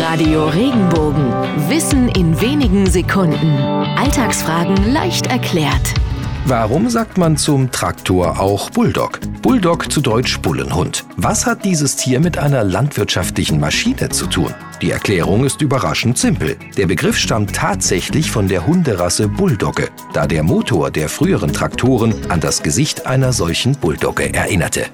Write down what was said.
Radio Regenbogen. Wissen in wenigen Sekunden. Alltagsfragen leicht erklärt. Warum sagt man zum Traktor auch Bulldog? Bulldog zu Deutsch Bullenhund. Was hat dieses Tier mit einer landwirtschaftlichen Maschine zu tun? Die Erklärung ist überraschend simpel. Der Begriff stammt tatsächlich von der Hunderasse Bulldogge, da der Motor der früheren Traktoren an das Gesicht einer solchen Bulldogge erinnerte.